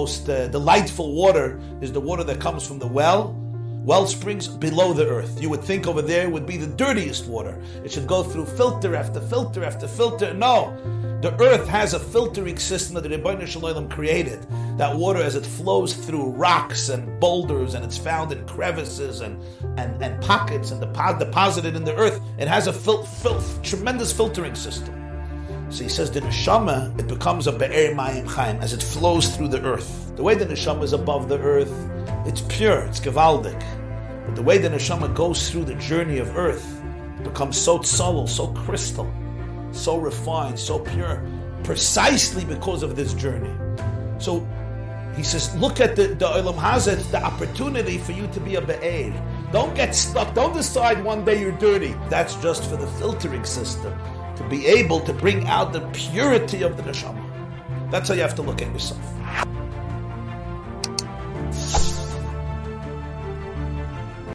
most uh, delightful water is the water that comes from the well well springs below the earth. You would think over there would be the dirtiest water. It should go through filter after filter after filter. No. The earth has a filtering system that the Ribbono Shel Olam created. That water, as it flows through rocks and boulders, and it's found in crevices and, and, and pockets and deposited in the earth, it has a fil- fil- tremendous filtering system. So he says the neshama, it becomes a be'er mayim chaim as it flows through the earth. The way the neshama is above the earth, it's pure, it's gewaldic. But the way the neshama goes through the journey of earth it becomes so subtle, so crystal, so refined, so pure, precisely because of this journey. So he says, look at the, the Olam Hazeh, the opportunity for you to be a Be'er. Don't get stuck. Don't decide one day you're dirty. That's just for the filtering system to be able to bring out the purity of the neshama. That's how you have to look at yourself.